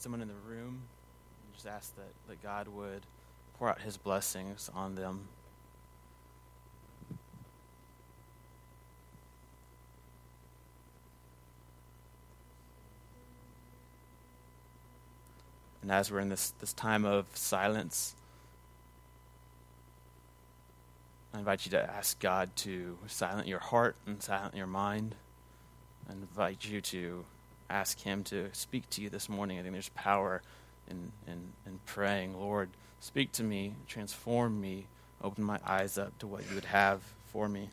someone in the room. Just ask that, that God would pour out his blessings on them. And as we're in this, this time of silence, I invite you to ask God to silence your heart and silence your mind. I invite you to ask Him to speak to you this morning. I think there's power in, in, in praying, Lord, speak to me, transform me, open my eyes up to what you would have for me.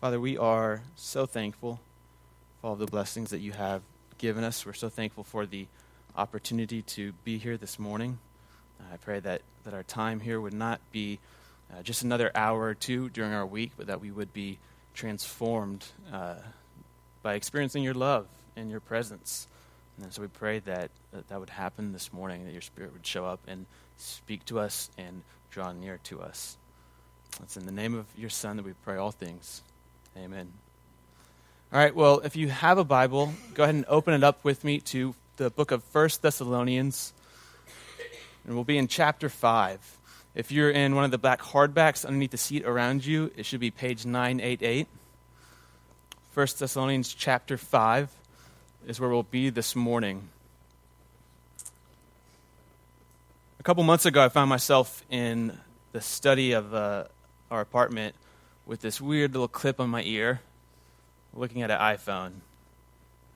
Father, we are so thankful for all the blessings that you have given us. We're so thankful for the opportunity to be here this morning. Uh, I pray that, that our time here would not be uh, just another hour or two during our week, but that we would be transformed uh, by experiencing your love and your presence. And so we pray that, that that would happen this morning, that your Spirit would show up and speak to us and draw near to us. It's in the name of your Son that we pray all things. Amen. All right, well, if you have a Bible, go ahead and open it up with me to the book of First Thessalonians. And we'll be in chapter 5. If you're in one of the black hardbacks underneath the seat around you, it should be page 988. First Thessalonians chapter 5 is where we'll be this morning. A couple months ago, I found myself in the study of uh, our apartment with this weird little clip on my ear, looking at an iPhone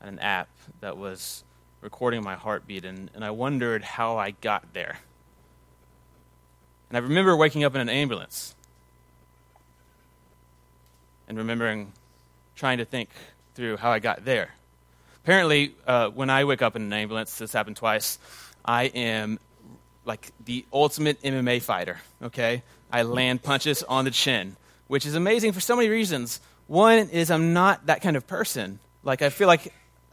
and an app that was recording my heartbeat, and, and I wondered how I got there. And I remember waking up in an ambulance and remembering trying to think through how I got there. Apparently, uh, when I wake up in an ambulance, this happened twice, I am like the ultimate MMA fighter, okay? I land punches on the chin which is amazing for so many reasons. One is I'm not that kind of person. Like, I feel like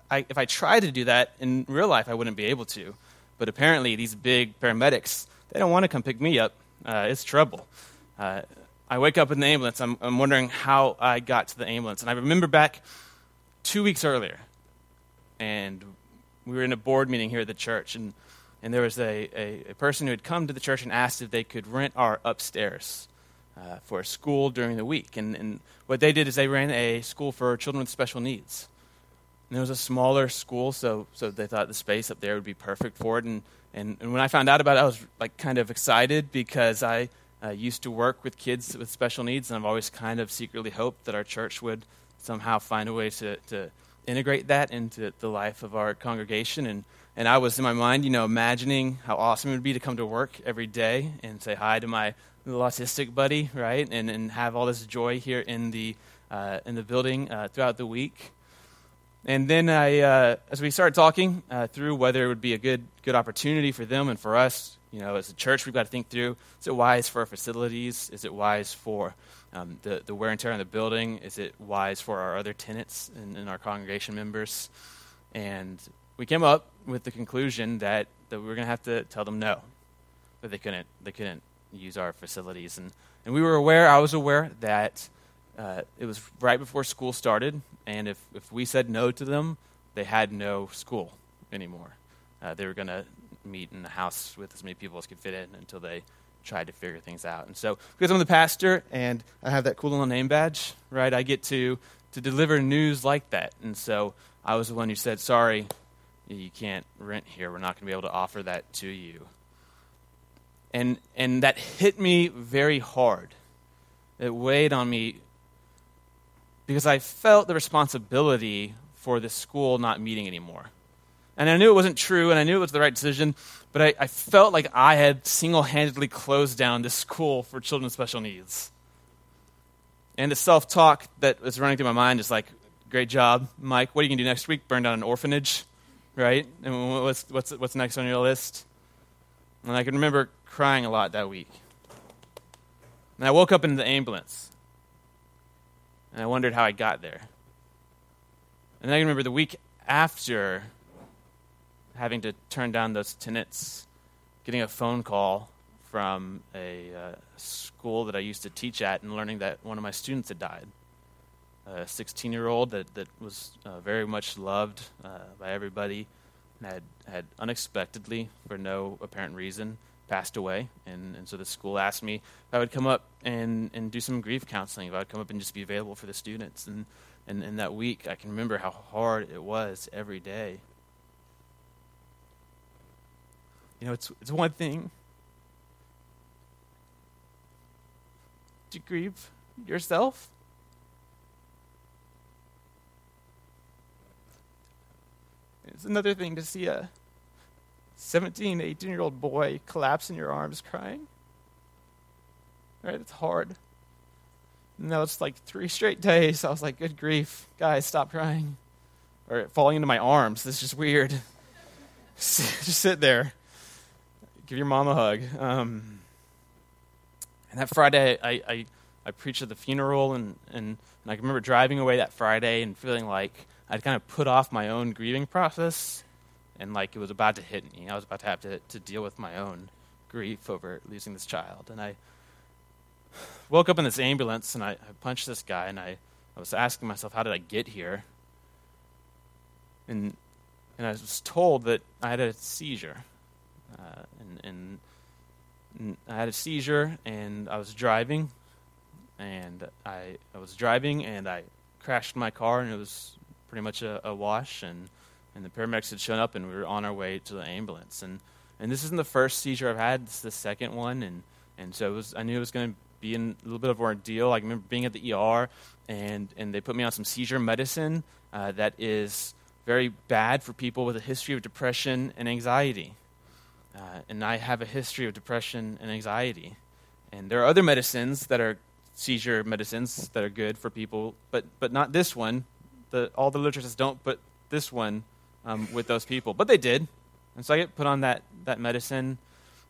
I, if I tried to do that in real life, I wouldn't be able to. But apparently, these big paramedics, they don't want to come pick me up. Uh, it's trouble. Uh, I wake up in the ambulance. I'm, I'm wondering how I got to the ambulance. And I remember back two weeks earlier, and we were in a board meeting here at the church, and, and there was a, a, a person who had come to the church and asked if they could rent our upstairs uh, for a school during the week. And, and what they did is they ran a school for children with special needs. And it was a smaller school, so, so they thought the space up there would be perfect for it. And, and, and when I found out about it, I was like kind of excited because I uh, used to work with kids with special needs, and I've always kind of secretly hoped that our church would somehow find a way to, to integrate that into the life of our congregation. And, and I was in my mind, you know, imagining how awesome it would be to come to work every day and say hi to my the autistic buddy, right? And, and have all this joy here in the, uh, in the building uh, throughout the week. And then I, uh, as we started talking uh, through whether it would be a good, good opportunity for them and for us, you know, as a church, we've got to think through, is it wise for our facilities? Is it wise for um, the, the wear and tear on the building? Is it wise for our other tenants and, and our congregation members? And we came up with the conclusion that, that we were going to have to tell them no, that they couldn't, they couldn't use our facilities. And, and we were aware, I was aware, that uh, it was right before school started, and if, if we said no to them, they had no school anymore. Uh, they were going to meet in the house with as many people as could fit in until they tried to figure things out. And so, because I'm the pastor and I have that cool little name badge, right, I get to, to deliver news like that. And so I was the one who said, sorry, you can't rent here. We're not going to be able to offer that to you. And, and that hit me very hard. It weighed on me because I felt the responsibility for the school not meeting anymore. And I knew it wasn't true, and I knew it was the right decision, but I, I felt like I had single handedly closed down this school for children with special needs. And the self talk that was running through my mind is like, great job, Mike. What are you going to do next week? Burn down an orphanage, right? And what's, what's, what's next on your list? And I can remember crying a lot that week. And I woke up in the ambulance. And I wondered how I got there. And then I remember the week after having to turn down those tenants, getting a phone call from a uh, school that I used to teach at and learning that one of my students had died. A 16 year old that, that was uh, very much loved uh, by everybody and had, had unexpectedly, for no apparent reason, passed away. And, and so the school asked me if I would come up and, and do some grief counseling, if I would come up and just be available for the students. And, and, and that week, I can remember how hard it was every day. You know, it's, it's one thing to grieve yourself. It's another thing to see a 17, 18 year old boy collapse in your arms crying. Right? It's hard. No, it's like three straight days. I was like, good grief. Guys, stop crying. Or falling into my arms. This is just weird. just sit there. Give your mom a hug. Um, and that Friday, I, I, I preached at the funeral, and, and, and I remember driving away that Friday and feeling like I'd kind of put off my own grieving process, and like it was about to hit me. I was about to have to, to deal with my own grief over losing this child. And I woke up in this ambulance, and I, I punched this guy, and I, I was asking myself, how did I get here? And, and I was told that I had a seizure. Uh, and, and I had a seizure and I was driving, and I, I was driving and I crashed my car and it was pretty much a, a wash and and the paramedics had shown up and we were on our way to the ambulance and and this isn't the first seizure I've had. This is the second one and and so was I knew it was going to be in a little bit of an ordeal. I remember being at the ER and and they put me on some seizure medicine uh, that is very bad for people with a history of depression and anxiety. Uh, and I have a history of depression and anxiety. And there are other medicines that are seizure medicines that are good for people, but, but not this one. The, all the literature says don't put this one um, with those people. But they did. And so I get put on that, that medicine.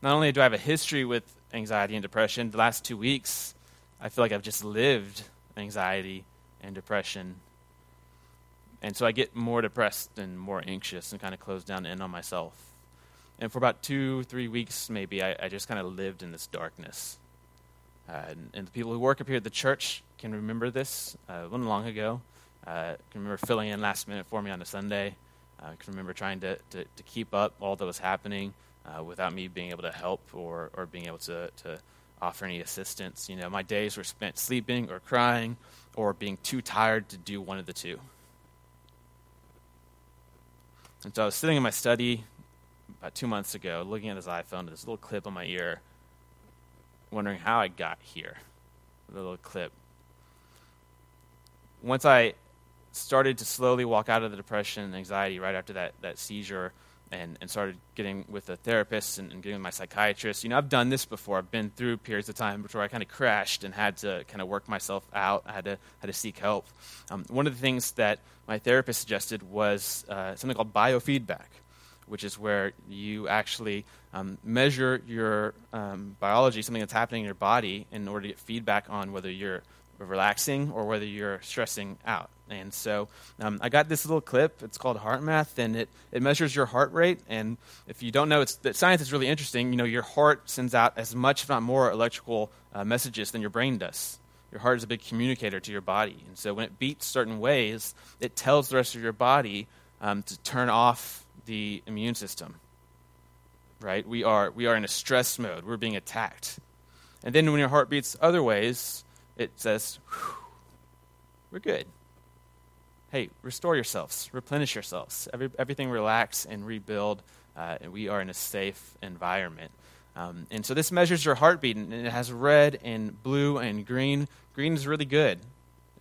Not only do I have a history with anxiety and depression, the last two weeks, I feel like I've just lived anxiety and depression. And so I get more depressed and more anxious and kind of close down in on myself. And for about two, three weeks, maybe, I, I just kind of lived in this darkness. Uh, and, and, the people who work up here at the church can remember this. Uh, it wasn't long ago. Uh, can remember filling in last minute for me on a Sunday. I can remember trying to, to, to, keep up all that was happening uh, without me being able to help or, or being able to, to offer any assistance. You know, my days were spent sleeping or crying or being too tired to do one of the two. And so I was sitting in my study about two months ago, looking at his iPhone, this little clip on my ear, wondering how I got here. The little clip. Once I started to slowly walk out of the depression and anxiety right after that, that seizure and, and started getting with a therapist and, and getting with my psychiatrist. You know, I've done this before. I've been through periods of time where I kind of crashed and had to kind of work myself out. I had to, had to seek help. Um, one of the things that my therapist suggested was uh, something called biofeedback which is where you actually um, measure your um, biology, something that's happening in your body, in order to get feedback on whether you're relaxing or whether you're stressing out. And so um, I got this little clip. It's called HeartMath, and it, it measures your heart rate. And if you don't know, it's, that science is really interesting. You know, your heart sends out as much, if not more, electrical uh, messages than your brain does. Your heart is a big communicator to your body. And so when it beats certain ways, it tells the rest of your body um, to turn off the immune system. Right? We are, we are in a stress mode. We're being attacked. And then when your heart beats other ways, it says, we're good. Hey, restore yourselves, replenish yourselves. Every, everything relax and rebuild, uh, and we are in a safe environment. Um, and so this measures your heartbeat, and it has red and blue and green. Green is really good.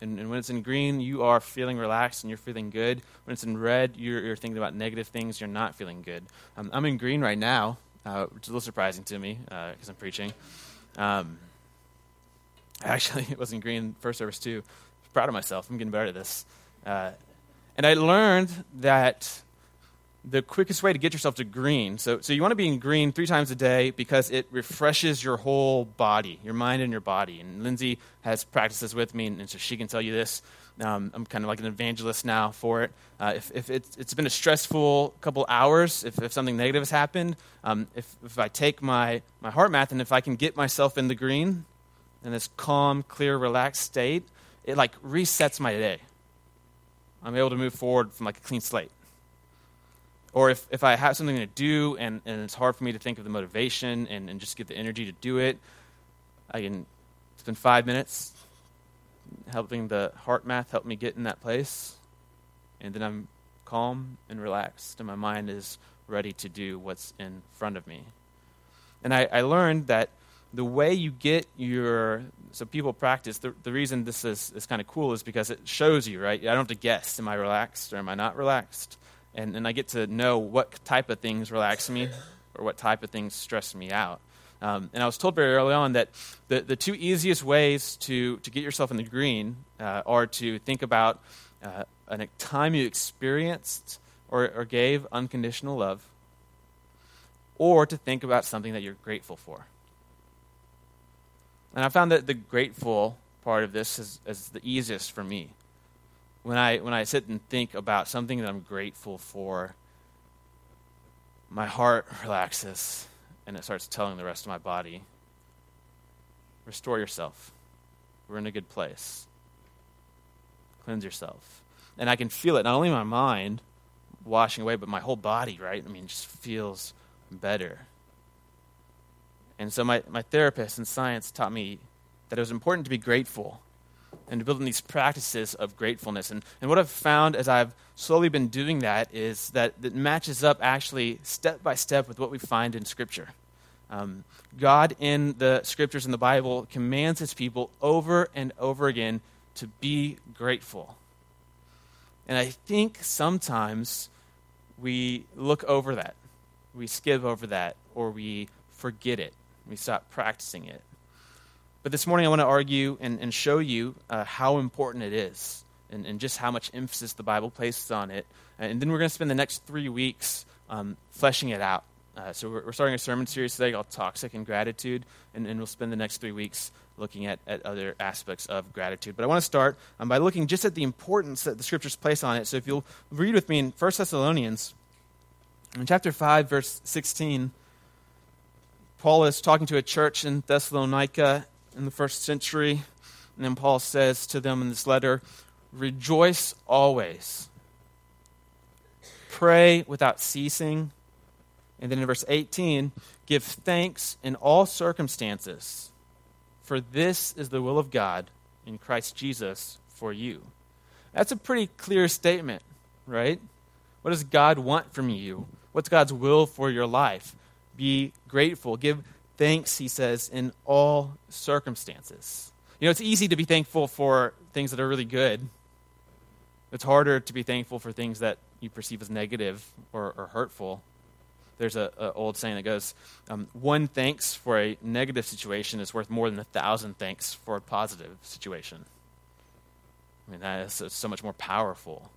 And, and, when it's in green, you are feeling relaxed and you're feeling good. When it's in red, you're, you're thinking about negative things, you're not feeling good. Um, I'm in green right now, uh, which is a little surprising to me because uh, I'm preaching. Um, actually, it was in green first service too. proud of myself. I'm getting better at this. Uh, and I learned that the quickest way to get yourself to green. So, so you want to be in green three times a day because it refreshes your whole body, your mind and your body. And Lindsay has practices with me, and, so she can tell you this. Um, I'm kind of like an evangelist now for it. Uh, if, if it's, it's been a stressful couple hours, if, if something negative has happened, um, if, if I take my, my HeartMath and if I can get myself in the green, in this calm, clear, relaxed state, it like resets my day. I'm able to move forward from like a clean slate. Or if, if I have something to do and, and it's hard for me to think of the motivation and, and just get the energy to do it, I can spend five minutes helping the HeartMath help me get in that place. And then I'm calm and relaxed, and my mind is ready to do what's in front of me. And I, I learned that the way you get your so people practice the, the reason this is, is kind of cool is because it shows you right? I don't have to guess am i relaxed or am i not relaxed? And, and i get to know what type of things relax me or what type of things stress me out. Um, and i was told very early on that the, the two easiest ways to, to get yourself in the green uh, are to think about uh, a time you experienced or, or gave unconditional love or to think about something that you're grateful for and I found that the grateful part of this is, is the easiest for me. When I, when I sit and think about something that I'm grateful for, my heart relaxes and it starts telling the rest of my body restore yourself. We're in a good place. Cleanse yourself. And I can feel it, not only my mind washing away, but my whole body, right? I mean, it just feels better. And so my, my therapist in science taught me that it was important to be grateful and to build in these practices of gratefulness. And, and what I've found as I've slowly been doing that is that it matches up actually step by step with what we find in Scripture. Um, God in the Scriptures in the Bible commands his people over and over again to be grateful. And I think sometimes we look over that, we skip over that, or we forget it we stop practicing it. But this morning, I want to argue and, and show you uh, how important it is and, and, just how much emphasis the Bible places on it. And then we're going to spend the next three weeks um, fleshing it out. Uh, so we're, we're, starting a sermon series today called Toxic and Gratitude, and, and we'll spend the next three weeks looking at, at other aspects of gratitude. But I want to start um, by looking just at the importance that the scriptures place on it. So if you'll read with me in 1 Thessalonians, in chapter 5, verse 16, Paul is talking to a church in Thessalonica in the first century, and then Paul says to them in this letter, Rejoice always, pray without ceasing. And then in verse 18, give thanks in all circumstances, for this is the will of God in Christ Jesus for you. That's a pretty clear statement, right? What does God want from you? What's God's will for your life? Be grateful. Give thanks, he says, in all circumstances. You know, it's easy to be thankful for things that are really good. It's harder to be thankful for things that you perceive as negative or, or hurtful. There's an old saying that goes, um, one thanks for a negative situation is worth more than a thousand thanks for a positive situation. I mean, that is so much more powerful.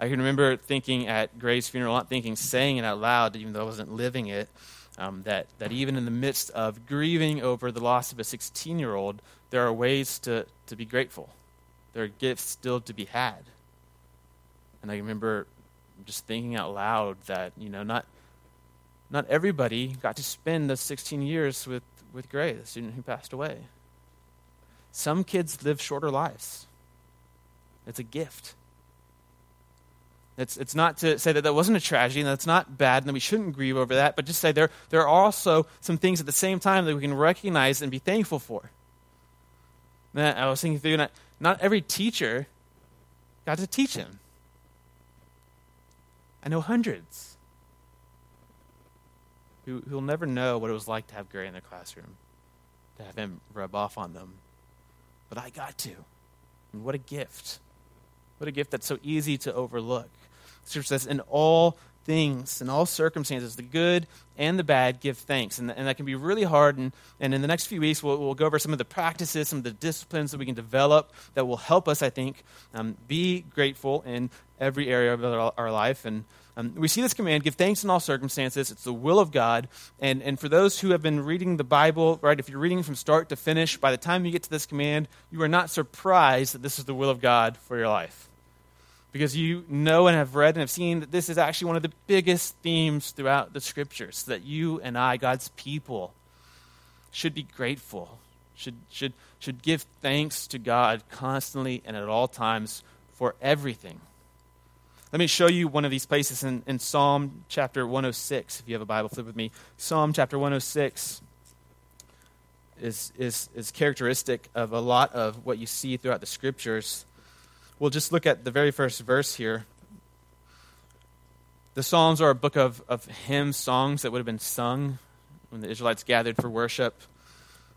I can remember thinking at Gray's funeral, not thinking, saying it out loud, even though I wasn't living it, um, that, that even in the midst of grieving over the loss of a 16 year old, there are ways to, to be grateful. There are gifts still to be had. And I remember just thinking out loud that, you know, not, not everybody got to spend those 16 years with, with Gray, the student who passed away. Some kids live shorter lives. It's a gift. It's, it's not to say that that wasn't a tragedy and that's not bad and that we shouldn't grieve over that, but just say there, there are also some things at the same time that we can recognize and be thankful for. I was thinking through, not, not every teacher got to teach him. I know hundreds who, who'll never know what it was like to have Gray in their classroom, to have him rub off on them. But I got to. And what a gift. What a gift that's so easy to overlook. Scripture says, in all things, in all circumstances, the good and the bad, give thanks. And, and that can be really hard. And, and in the next few weeks, we'll, we'll go over some of the practices, some of the disciplines that we can develop that will help us, I think, um, be grateful in every area of our, our life. And um, we see this command give thanks in all circumstances. It's the will of God. And, and for those who have been reading the Bible, right, if you're reading from start to finish, by the time you get to this command, you are not surprised that this is the will of God for your life. Because you know and have read and have seen that this is actually one of the biggest themes throughout the scriptures that you and I, God's people, should be grateful, should, should, should give thanks to God constantly and at all times for everything. Let me show you one of these places in, in Psalm chapter 106. If you have a Bible, flip with me. Psalm chapter 106 is, is, is characteristic of a lot of what you see throughout the scriptures. We'll just look at the very first verse here. The Psalms are a book of, of hymn songs that would have been sung when the Israelites gathered for worship.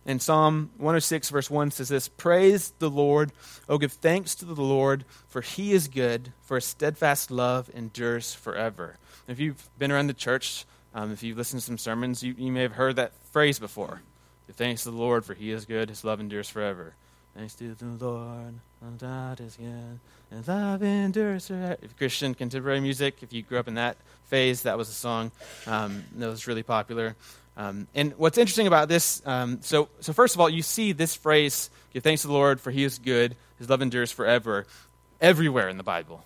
And Psalm 106, verse 1 says this Praise the Lord. Oh, give thanks to the Lord, for he is good, for his steadfast love endures forever. If you've been around the church, um, if you've listened to some sermons, you, you may have heard that phrase before. Give thanks to the Lord, for he is good, his love endures forever. Thanks to the Lord, God is good, and love endures forever. Christian contemporary music, if you grew up in that phase, that was a song um, that was really popular. Um, and what's interesting about this, um, so, so first of all, you see this phrase, give thanks to the Lord, for he is good, his love endures forever, everywhere in the Bible.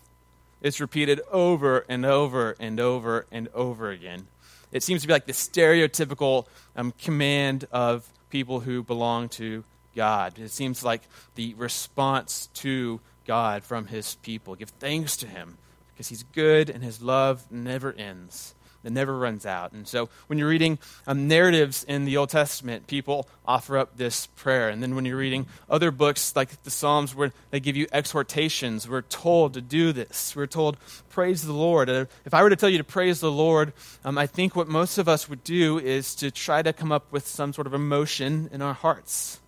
It's repeated over and over and over and over again. It seems to be like the stereotypical um, command of people who belong to God. It seems like the response to God from his people. Give thanks to him because he's good and his love never ends It never runs out. And so when you're reading um, narratives in the Old Testament, people offer up this prayer. And then when you're reading other books like the Psalms where they give you exhortations, we're told to do this. We're told, praise the Lord. If I were to tell you to praise the Lord, um, I think what most of us would do is to try to come up with some sort of emotion in our hearts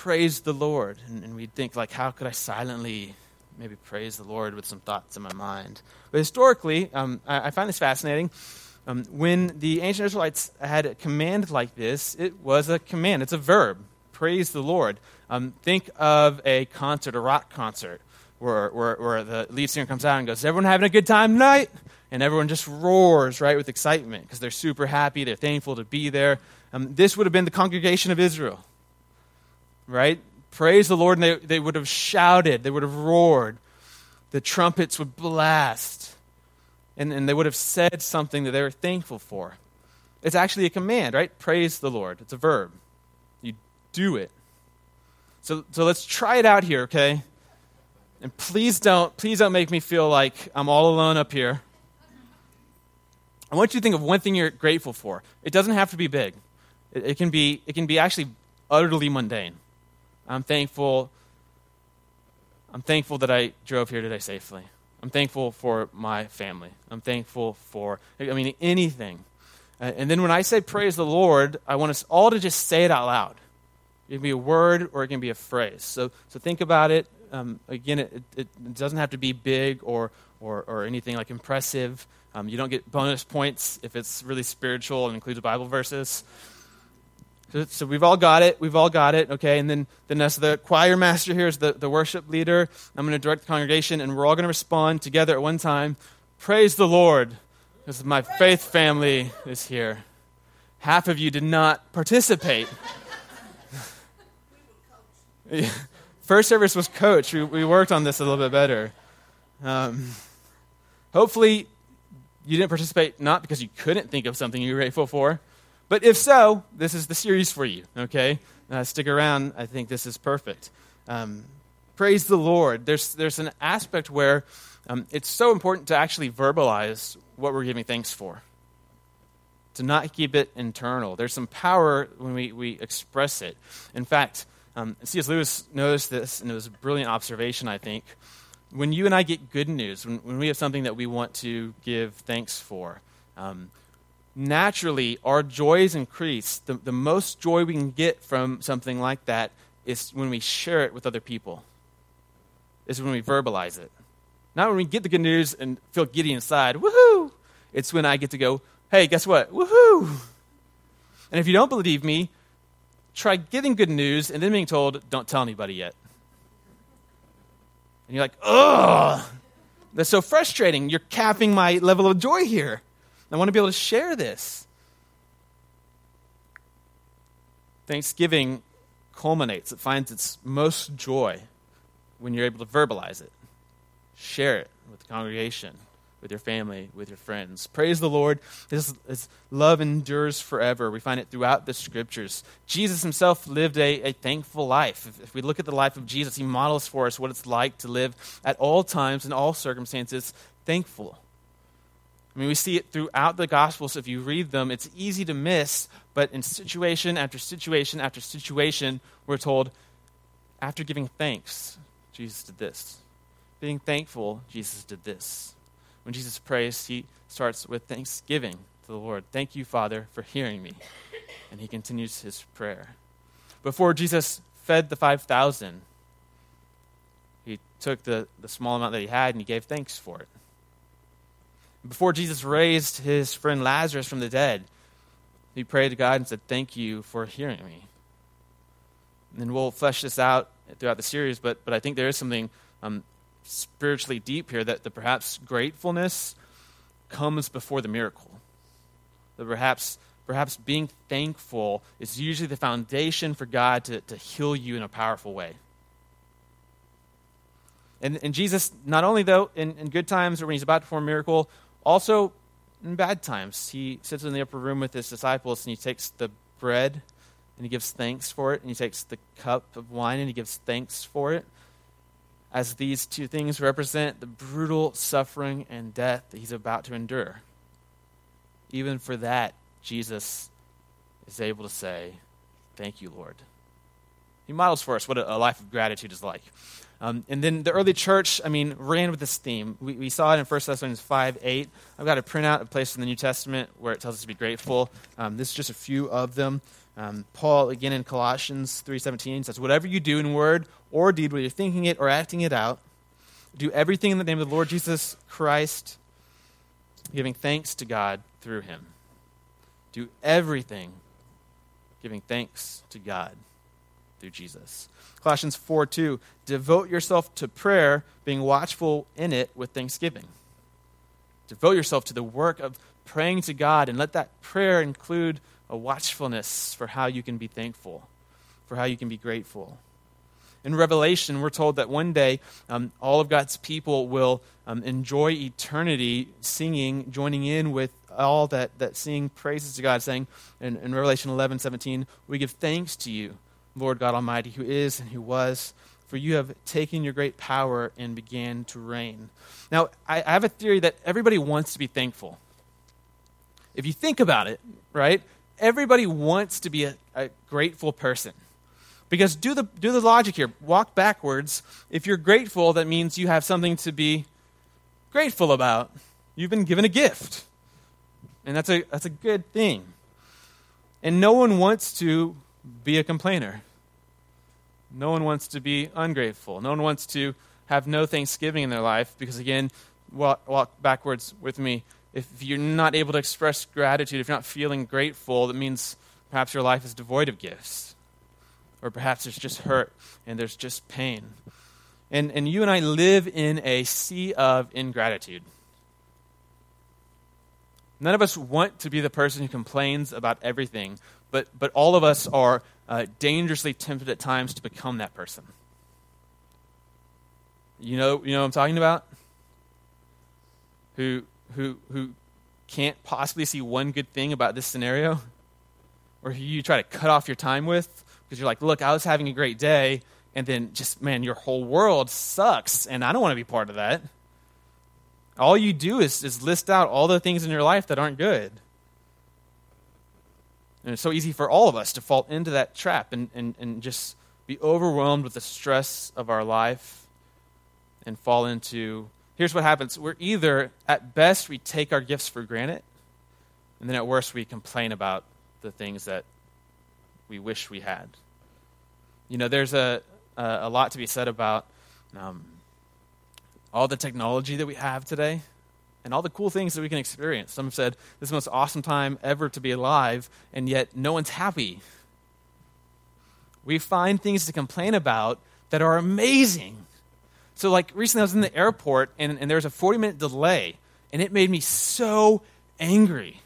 praise the Lord. And, and, we'd think, like, how could I silently maybe praise the Lord with some thoughts in my mind. But historically, um, I, I, find this fascinating. Um, when the ancient Israelites had a command like this, it was a command, it's a verb. Praise the Lord. Um, think of a concert, a rock concert, where, where, where the lead singer comes out and goes, Everyone having a good time tonight? And everyone just roars, right, with excitement because they're super happy, they're thankful to be there. Um, this would have been the congregation of Israel, right? praise the Lord, and they, they would have shouted, they would have roared, the trumpets would blast, and, and they would have said something that they were thankful for. It's actually a command, right? Praise the Lord. It's a verb. You do it. So, so let's try it out here, okay? And please don't, please don't make me feel like I'm all alone up here. I want you to think of one thing you're grateful for. It doesn't have to be big. It, it can be, it can be actually utterly mundane. I'm thankful. I'm thankful that I drove here today safely. I'm thankful for my family. I'm thankful for, I mean, anything. And then when I say praise the Lord, I want us all to just say it out loud. It can be a word or it can be a phrase. So, so think about it. Um, again, it, it, doesn't have to be big or, or, or anything like impressive. Um, you don't get bonus points if it's really spiritual and includes Bible verses. So, so, we've all got it. We've all got it. Okay. And then, then as the choir master here is the, the worship leader, I'm going to direct the congregation, and we're all going to respond together at one time. Praise the Lord, because my faith family is here. Half of you did not participate. First service was coach. We, we worked on this a little bit better. Um, hopefully, you didn't participate not because you couldn't think of something you were grateful for but if so, this is the series for you, okay? Uh, stick around. I think this is perfect. Um, praise the Lord. There's, there's an aspect where um, it's so important to actually verbalize what we're giving thanks for, to not keep it internal. There's some power when we, we express it. In fact, um, C.S. Lewis noticed this, and it was a brilliant observation, I think. When you and I get good news, when, when we have something that we want to give thanks for, um, naturally our joys increase. The, the most joy we can get from something like that is when we share it with other people, is when we verbalize it. Not when we get the good news and feel giddy inside, woohoo! It's when I get to go, hey, guess what? Woohoo! And if you don't believe me, try getting good news and then being told, don't tell anybody yet. And you're like, ugh, that's so frustrating. You're capping my level of joy here. I want to be able to share this. Thanksgiving culminates, it finds its most joy when you're able to verbalize it, share it with the congregation, with your family, with your friends. Praise the Lord. His, his love endures forever. We find it throughout the scriptures. Jesus himself lived a, a thankful life. If, if we look at the life of Jesus, he models for us what it's like to live at all times, in all circumstances, thankful. I mean, we see it throughout the Gospels. If you read them, it's easy to miss, but in situation after situation after situation, we're told, after giving thanks, Jesus did this. Being thankful, Jesus did this. When Jesus prays, he starts with thanksgiving to the Lord. Thank you, Father, for hearing me. And he continues his prayer. Before Jesus fed the 5,000, he took the, the small amount that he had and he gave thanks for it. Before Jesus raised his friend Lazarus from the dead, he prayed to God and said, Thank you for hearing me. And we'll flesh this out throughout the series, but, but I think there is something um, spiritually deep here that, that perhaps gratefulness comes before the miracle. That perhaps, perhaps being thankful is usually the foundation for God to, to heal you in a powerful way. And, and Jesus, not only though, in, in good times or when he's about to perform a miracle, also in bad times. He sits in the upper room with his disciples and he takes the bread and he gives thanks for it, and he takes the cup of wine and he gives thanks for it as these two things represent the brutal suffering and death that he's about to endure. Even for that, Jesus is able to say, Thank you, Lord. He models for us what a, life of gratitude is like. Um, and then the early church, I mean, ran with this theme. We, we saw it in 1 Thessalonians 5 8. I've got a printout of place in the New Testament where it tells us to be grateful. Um, this is just a few of them. Um, Paul, again in Colossians 3.17, says, Whatever you do in word or deed, whether you're thinking it or acting it out, do everything in the name of the Lord Jesus Christ, giving thanks to God through him. Do everything giving thanks to God through Jesus. Colossians 4 2, devote yourself to prayer, being watchful in it with thanksgiving. Devote yourself to the work of praying to God, and let that prayer include a watchfulness for how you can be thankful, for how you can be grateful. In Revelation, we're told that one day um, all of God's people will um, enjoy eternity singing, joining in with all that, that sing praises to God, saying in, in Revelation 11 17, We give thanks to you, Lord God Almighty, who is and who was, for you have taken your great power and began to reign. Now, I, I have a theory that everybody wants to be thankful. If you think about it, right, everybody wants to be a, a grateful person. Because do the, do the logic here. Walk backwards. If you're grateful, that means you have something to be grateful about. You've been given a gift. And that's a, that's a good thing. And no one wants to be a complainer. No one wants to be ungrateful. No one wants to have no thanksgiving in their life because, again, walk, walk backwards with me if you're not able to express gratitude, if you're not feeling grateful, that means perhaps your life is devoid of gifts. Or perhaps there's just hurt and there's just pain. And, and you and I live in a sea of ingratitude. None of us want to be the person who complains about everything, but, but all of us are uh, dangerously tempted at times to become that person. You know, you know what I'm talking about? Who who, who can't possibly see one good thing about this scenario, or who you try to cut off your time with because you're like, look, I was having a great day, and then just, man, your whole world sucks, and I don't want to be part of that. All you do is, is list out all the things in your life that aren't good. And it's so easy for all of us to fall into that trap and, and, and just be overwhelmed with the stress of our life and fall into here's what happens we're either, at best, we take our gifts for granted, and then at worst, we complain about the things that we wish we had. You know, there's a, a, a lot to be said about um, all the technology that we have today and all the cool things that we can experience. Some have said this is the most awesome time ever to be alive, and yet no one's happy. We find things to complain about that are amazing. So, like recently, I was in the airport and, and there was a 40 minute delay, and it made me so angry.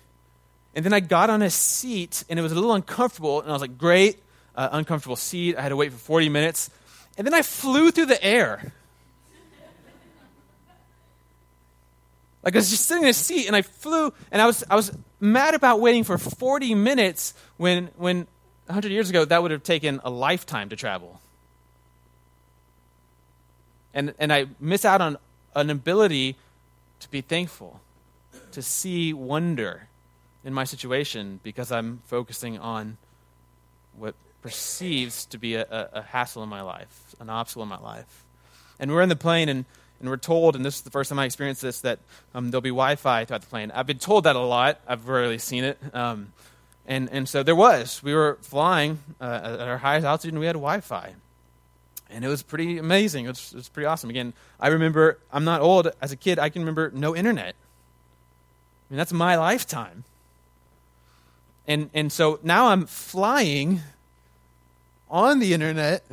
And then I got on a seat, and it was a little uncomfortable, and I was like, great, uh, uncomfortable seat. I had to wait for 40 minutes. And then I flew through the air. Like I was just sitting in a seat and I flew and I was I was mad about waiting for 40 minutes when when 100 years ago that would have taken a lifetime to travel. And and I miss out on an ability to be thankful, to see wonder in my situation because I'm focusing on what perceives to be a, a, a hassle in my life, an obstacle in my life. And we're in the plane and and we're told, and this is the first time I experienced this, that um, there'll be Wi Fi throughout the plane. I've been told that a lot, I've rarely seen it. Um, and, and so there was. We were flying uh, at our highest altitude, and we had Wi Fi. And it was pretty amazing. It was, it was pretty awesome. Again, I remember, I'm not old. As a kid, I can remember no internet. I mean, that's my lifetime. And, and so now I'm flying on the internet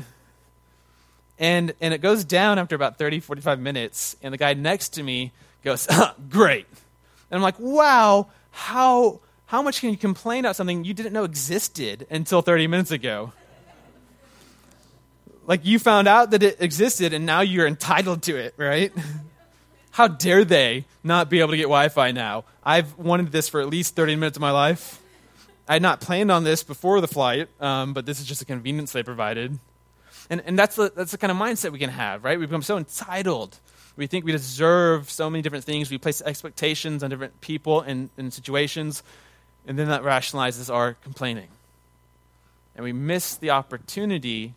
and, and it goes down after about 30, 45 minutes, and the guy next to me goes, Great. And I'm like, Wow, how, how much can you complain about something you didn't know existed until 30 minutes ago? Like you found out that it existed, and now you're entitled to it, right? How dare they not be able to get Wi Fi now? I've wanted this for at least 30 minutes of my life. I had not planned on this before the flight, um, but this is just a convenience they provided. And, and that's, the, that's the kind of mindset we can have, right? We become so entitled. We think we deserve so many different things. We place expectations on different people and, and situations, and then that rationalizes our complaining. And we miss the opportunity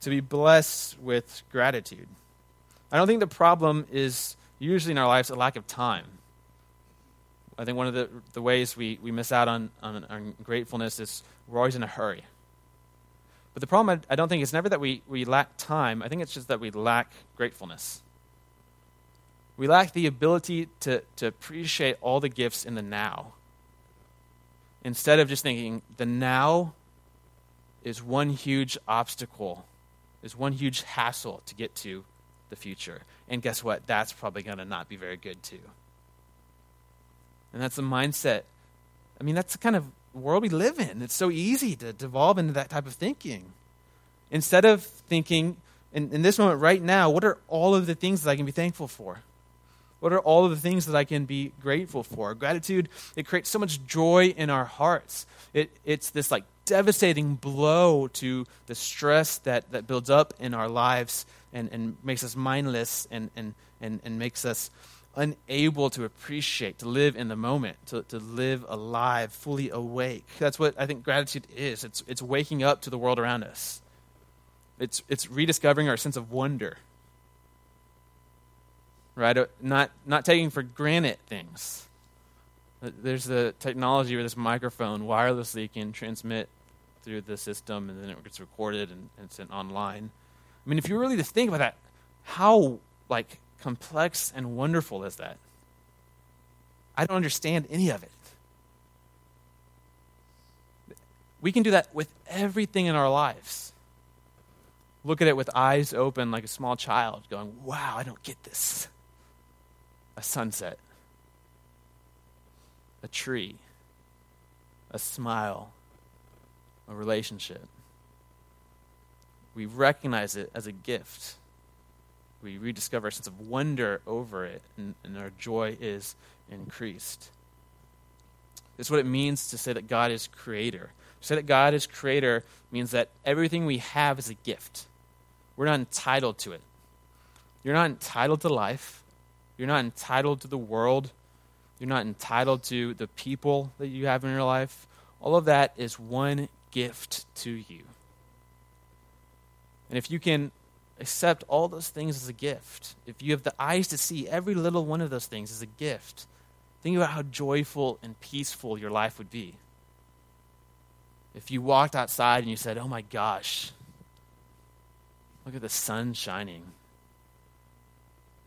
to be blessed with gratitude. I don't think the problem is usually in our lives a lack of time. I think one of the, the ways we, we miss out on, on, on gratefulness is we're always in a hurry. But the problem, I, I don't think, is never that we, we lack time. I think it's just that we lack gratefulness. We lack the ability to, to appreciate all the gifts in the now. Instead of just thinking, the now is one huge obstacle, is one huge hassle to get to the future. And guess what? That's probably going to not be very good too. And that's the mindset. I mean, that's kind of world we live in. It's so easy to devolve into that type of thinking. Instead of thinking, in, in this moment right now, what are all of the things that I can be thankful for? What are all of the things that I can be grateful for? Gratitude, it creates so much joy in our hearts. It, it's this like devastating blow to the stress that, that builds up in our lives and, and makes us mindless and, and, and, and makes us unable to appreciate, to live in the moment, to, to live alive, fully awake. That's what I think gratitude is. It's, it's waking up to the world around us, it's, it's rediscovering our sense of wonder. Right? Uh, not, not taking for granted things. Uh, there's the technology where this microphone wirelessly can transmit through the system and then it gets recorded and, and sent online. I mean, if you really just think about that, how like complex and wonderful is that? I don't understand any of it. We can do that with everything in our lives. Look at it with eyes open like a small child, going, Wow, I don't get this. A sunset, a tree, a smile, a relationship. We recognize it as a gift we rediscover a sense of wonder over it, and, and our joy is increased. This is what it means to say that God is creator. To say that God is creator means that everything we have is a gift. We're not entitled to it. You're not entitled to life. You're not entitled to the world. You're not entitled to the people that you have in your life. All of that is one gift to you. And if you can accept all those things as a gift, if you have the eyes to see every little one of those things as a gift, think about how joyful and peaceful your life would be. If you walked outside and you said, Oh my gosh, look at the sun shining.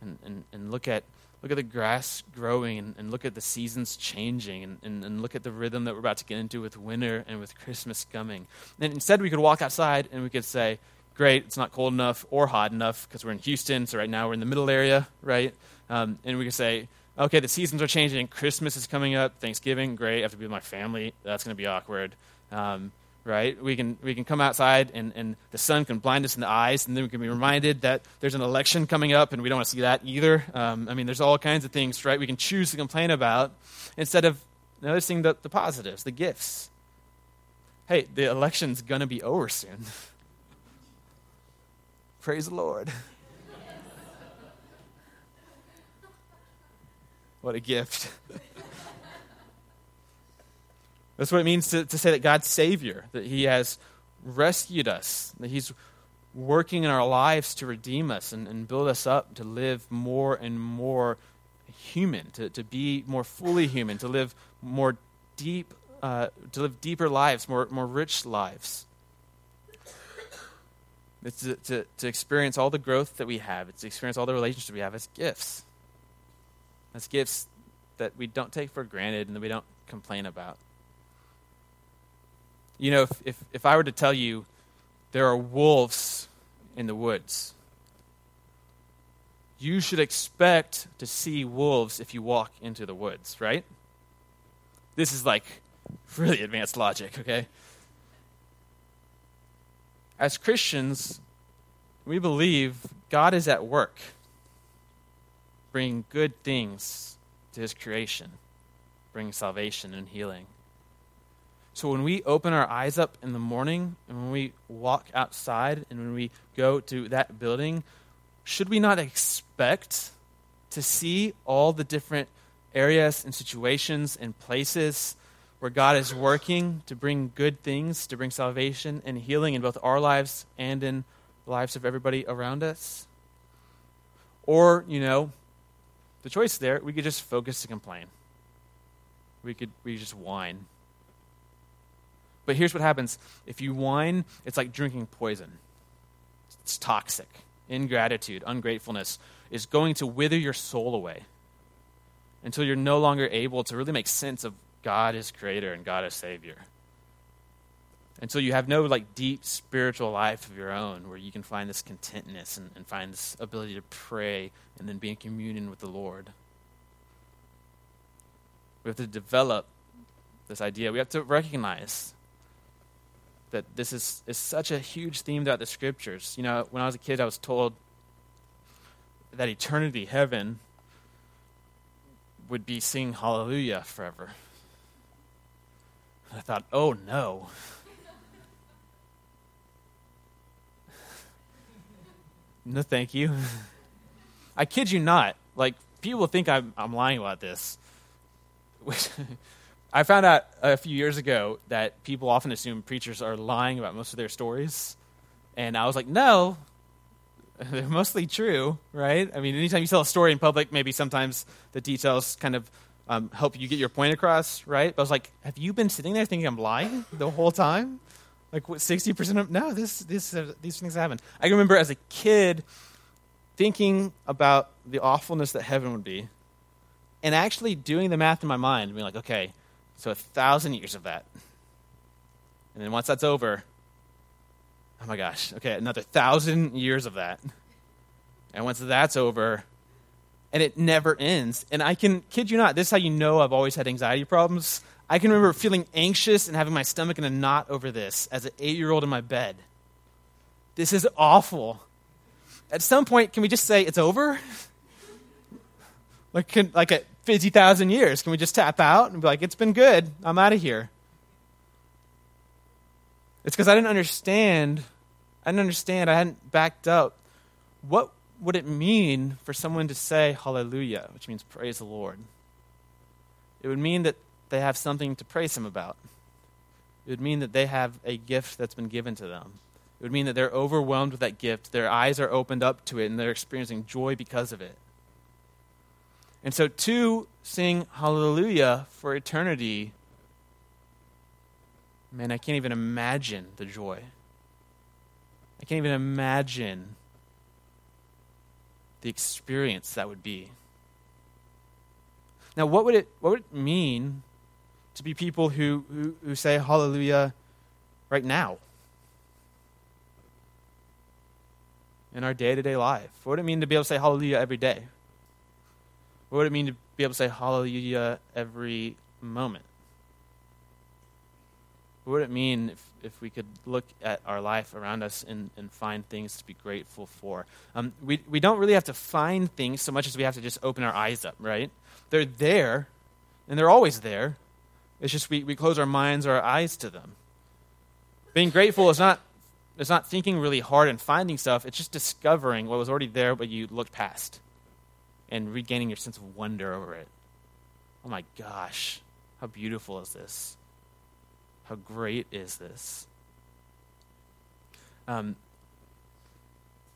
and, and, and look at look at the grass growing and, and look at the seasons changing and, and, and, look at the rhythm that we're about to get into with winter and with Christmas coming. And instead, we could walk outside and we could say, Great, it's not cold enough or hot enough because we're in Houston, so right now we're in the middle area, right? Um, and we can say, Okay, the seasons are changing. Christmas is coming up, Thanksgiving, great. I have to be with my family. That's going to be awkward. Um, right? We can, we can come outside and, and the sun can blind us in the eyes, and then we can be reminded that there's an election coming up, and we don't want to see that either. Um, I mean, there's all kinds of things, right? We can choose to complain about instead of noticing the, the positives, the gifts. Hey, the election's going to be over soon. Praise the Lord. what a gift. That's what it means to, to say that God's Savior, that He has rescued us, that He's working in our lives to redeem us and, and build us up to live more and more human, to, to be more fully human, to live more deep, uh, to live deeper lives, more, more rich lives. It's to, to, to experience all the growth that we have. It's to experience all the relationships we have as gifts. As gifts that we don't take for granted and that we don't complain about. You know, if, if, if I were to tell you there are wolves in the woods, you should expect to see wolves if you walk into the woods, right? This is like really advanced logic, okay? As Christians, we believe God is at work, bringing good things to his creation, bringing salvation and healing. So when we open our eyes up in the morning and when we walk outside and when we go to that building, should we not expect to see all the different areas and situations and places where God is working to bring good things, to bring salvation and healing in both our lives and in the lives of everybody around us? Or, you know, the choice there, we could just focus to complain. We could we just whine but here's what happens if you whine, it's like drinking poison. It's toxic. Ingratitude, ungratefulness is going to wither your soul away until you're no longer able to really make sense of God is creator and God is savior. And so you have no like deep spiritual life of your own where you can find this contentness and, and find this ability to pray and then be in communion with the Lord. We have to develop this idea. We have to recognize that this is, is such a huge theme throughout the scriptures. You know, when I was a kid, I was told that eternity, heaven, would be singing hallelujah forever. I thought, oh no. no, thank you. I kid you not. Like, people think I'm, I'm lying about this. I found out a few years ago that people often assume preachers are lying about most of their stories. And I was like, no, they're mostly true, right? I mean, anytime you tell a story in public, maybe sometimes the details kind of um, help you get your point across, right? But I was like, have you been sitting there thinking I'm lying the whole time? Like, what, 60% of, no, this, this, uh, these things happen. I remember as a kid thinking about the awfulness that heaven would be and actually doing the math in my mind, being like, okay, so a thousand years of that. And then once that's over, oh my gosh, okay, another thousand years of that. And once that's over, and it never ends. And I can kid you not, this is how you know I've always had anxiety problems. I can remember feeling anxious and having my stomach in a knot over this as an eight year old in my bed. This is awful. At some point, can we just say it's over? like, can, like at 50,000 years. Can we just tap out and be like, it's been good. I'm out of here? It's because I didn't understand. I didn't understand. I hadn't backed up. What would it mean for someone to say hallelujah, which means praise the Lord? It would mean that they have something to praise Him about. It would mean that they have a gift that's been given to them. It would mean that they're overwhelmed with that gift. Their eyes are opened up to it and they're experiencing joy because of it. And so to sing hallelujah for eternity, man, I can't even imagine the joy. I can't even imagine the experience that would be. Now, what would it, what would it mean to be people who, who, who say hallelujah right now? In our day to day life? What would it mean to be able to say hallelujah every day? What would it mean to be able to say hallelujah every moment? What would it mean if, if we could look at our life around us and, and find things to be grateful for? Um, we, we don't really have to find things so much as we have to just open our eyes up, right? They're there, and they're always there. It's just we, we close our minds or our eyes to them. Being grateful is not, is not thinking really hard and finding stuff, it's just discovering what was already there but you looked past and regaining your sense of wonder over it. Oh my gosh, how beautiful is this? How great is this? Um,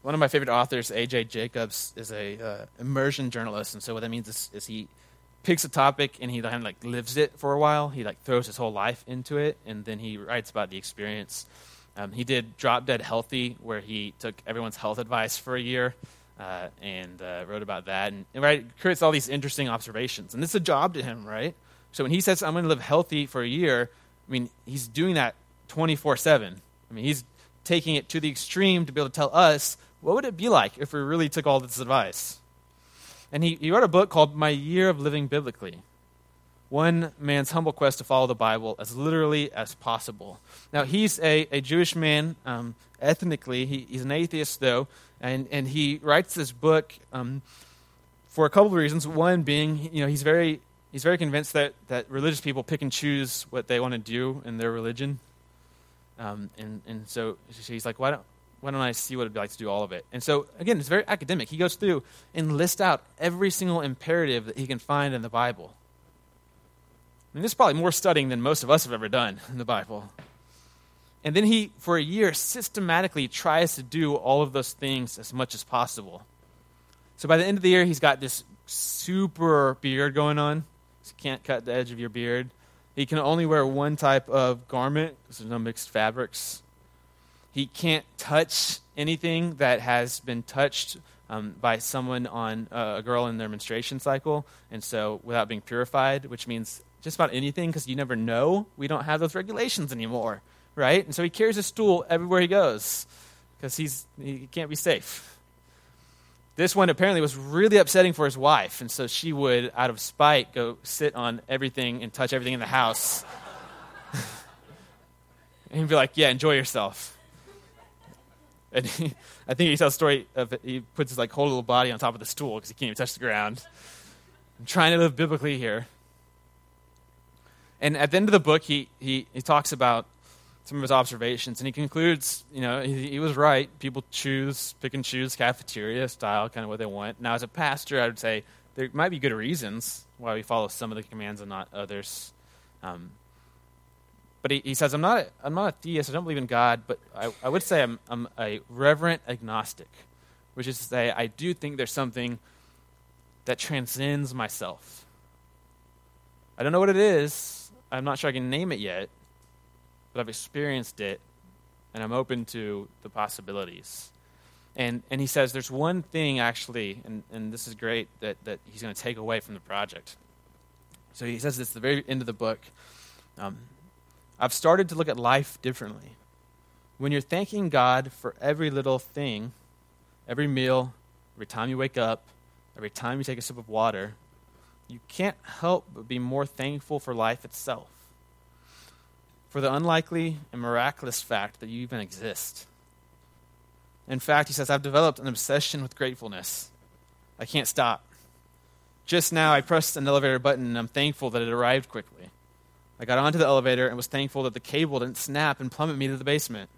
one of my favorite authors, A.J. Jacobs, is a uh, immersion journalist, and so what that means is, is he picks a topic and he like lives it for a while. He like throws his whole life into it, and then he writes about the experience. Um, he did Drop Dead Healthy, where he took everyone's health advice for a year uh, and uh, wrote about that, and, and right creates all these interesting observations. And this is a job to him, right? So when he says, "I'm going to live healthy for a year," I mean, he's doing that 24 7. I mean, he's taking it to the extreme to be able to tell us what would it be like if we really took all this advice. And he, he wrote a book called My Year of Living Biblically One Man's Humble Quest to Follow the Bible as Literally as Possible. Now, he's a, a Jewish man um, ethnically. He, he's an atheist, though, and, and he writes this book um, for a couple of reasons. One being, you know, he's very he's very convinced that, that religious people pick and choose what they want to do in their religion. Um, and, and so he's like, why don't, why don't I see what it'd be like to do all of it? And so, again, it's very academic. He goes through and lists out every single imperative that he can find in the Bible. I mean, this is probably more studying than most of us have ever done in the Bible. And then he, for a year, systematically tries to do all of those things as much as possible. So by the end of the year, he's got this super beard going on can't cut the edge of your beard. He can only wear one type of garment because there's no mixed fabrics. He can't touch anything that has been touched um, by someone on uh, a girl in their menstruation cycle, and so without being purified, which means just about anything because you never know. We don't have those regulations anymore, right? And so he carries a stool everywhere he goes because he's he can't be safe. This one apparently was really upsetting for his wife, and so she would, out of spite, go sit on everything and touch everything in the house. and he'd be like, Yeah, enjoy yourself. And he, I think he tells a story of he puts his like whole little body on top of the stool because he can't even touch the ground. I'm trying to live biblically here. And at the end of the book, he, he, he talks about some of his observations, and he concludes, you know, he, he, was right. People choose, pick and choose cafeteria style, kind of what they want. Now, as a pastor, I would say there might be good reasons why we follow some of the commands and not others. Um, but he, he, says, I'm not, a, I'm not a theist, I don't believe in God, but I, I would say I'm, I'm a reverent agnostic, which is to say, I do think there's something that transcends myself. I don't know what it is. I'm not sure I can name it yet, but I've experienced it, and I'm open to the possibilities. And, and he says there's one thing actually, and, and this is great, that, that he's going to take away from the project. So he says this at the very end of the book. Um, I've started to look at life differently. When you're thanking God for every little thing, every meal, every time you wake up, every time you take a sip of water, you can't help but be more thankful for life itself for the unlikely and miraculous fact that you even exist. In fact, he says, I've developed an obsession with gratefulness. I can't stop. Just now, I pressed an elevator button and I'm thankful that it arrived quickly. I got onto the elevator and was thankful that the cable didn't snap and plummet me to the basement.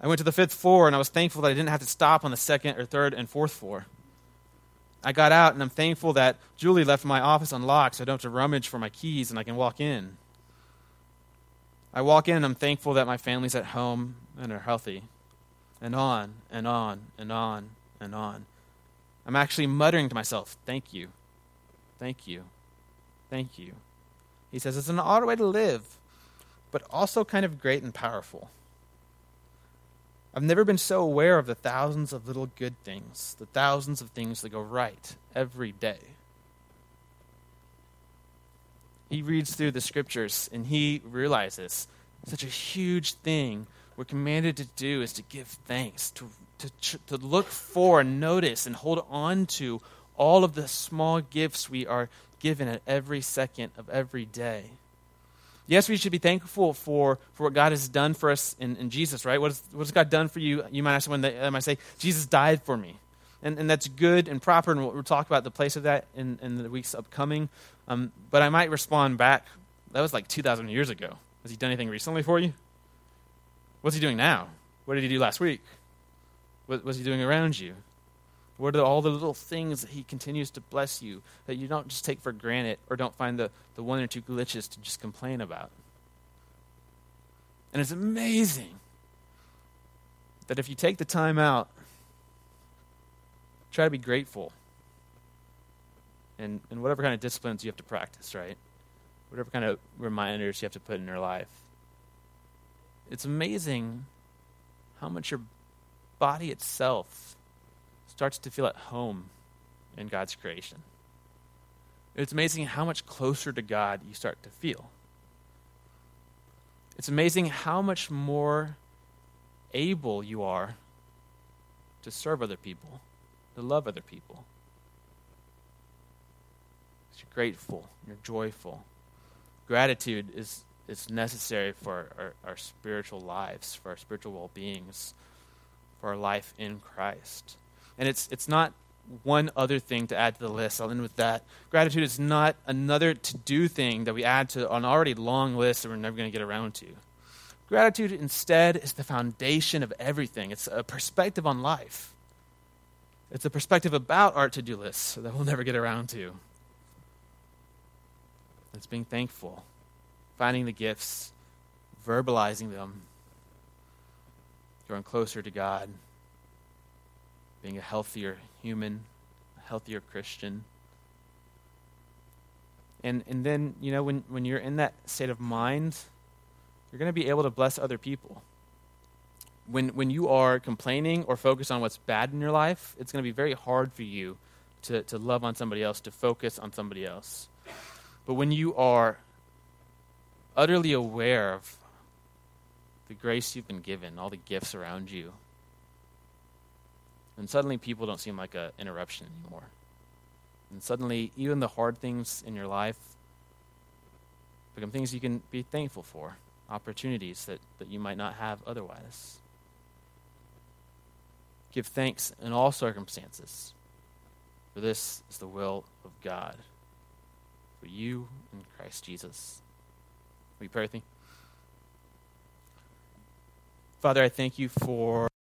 I went to the fifth floor and I was thankful that I didn't have to stop on the second or third and fourth floor. I got out and I'm thankful that Julie left my office unlocked so I don't have to rummage for my keys and I can walk in. I walk in and I'm thankful that my family's at home and are healthy. And on and on and on and on. I'm actually muttering to myself, Thank you. Thank you. Thank you. He says it's an odd way to live, but also kind of great and powerful. I've never been so aware of the thousands of little good things, the thousands of things that go right every day. He reads through the scriptures and he realizes such a huge thing we're commanded to do is to give thanks, to, to, to look for notice and hold on to all of the small gifts we are given at every second of every day. Yes, we should be thankful for, for what God has done for us in, in Jesus, right? What, is, what has God done for you? You might ask someone that I might say, Jesus died for me. And, and that's good and proper, and we'll, talk about the place of that in, in the weeks upcoming. Um, but I might respond back, that was like 2,000 years ago. Has he done anything recently for you? What's he doing now? What did he do last week? What was he doing around you? What are all the little things that he continues to bless you that you don't just take for granted or don't find the, the one or two glitches to just complain about? And it's amazing that if you take the time out, try to be grateful. And, and whatever kind of disciplines you have to practice, right? Whatever kind of reminders you have to put in your life. It's amazing how much your body itself starts to feel at home in God's creation. It's amazing how much closer to God you start to feel. It's amazing how much more able you are to serve other people, to love other people. You're grateful, you're joyful. Gratitude is is necessary for our, our spiritual lives, for our spiritual well beings, for our life in Christ. And it's, it's not one other thing to add to the list. I'll end with that. Gratitude is not another to do thing that we add to an already long list that we're never going to get around to. Gratitude instead is the foundation of everything, it's a perspective on life. It's a perspective about our to do lists that we'll never get around to. It's being thankful finding the gifts, verbalizing them, growing closer to God, being a healthier human, a healthier Christian. And, and then, you know, when, when you're in that state of mind, you're going to be able to bless other people. When, when you are complaining or focused on what's bad in your life, it's going to be very hard for you to, to love on somebody else, to focus on somebody else. But when you are utterly aware of the grace you've been given, all the gifts around you. And suddenly people don't seem like an interruption anymore. And suddenly, even the hard things in your life become things you can be thankful for, opportunities that, that you might not have otherwise. Give thanks in all circumstances, for this is the will of God for you in Christ Jesus. You pray with me? Father, I thank you for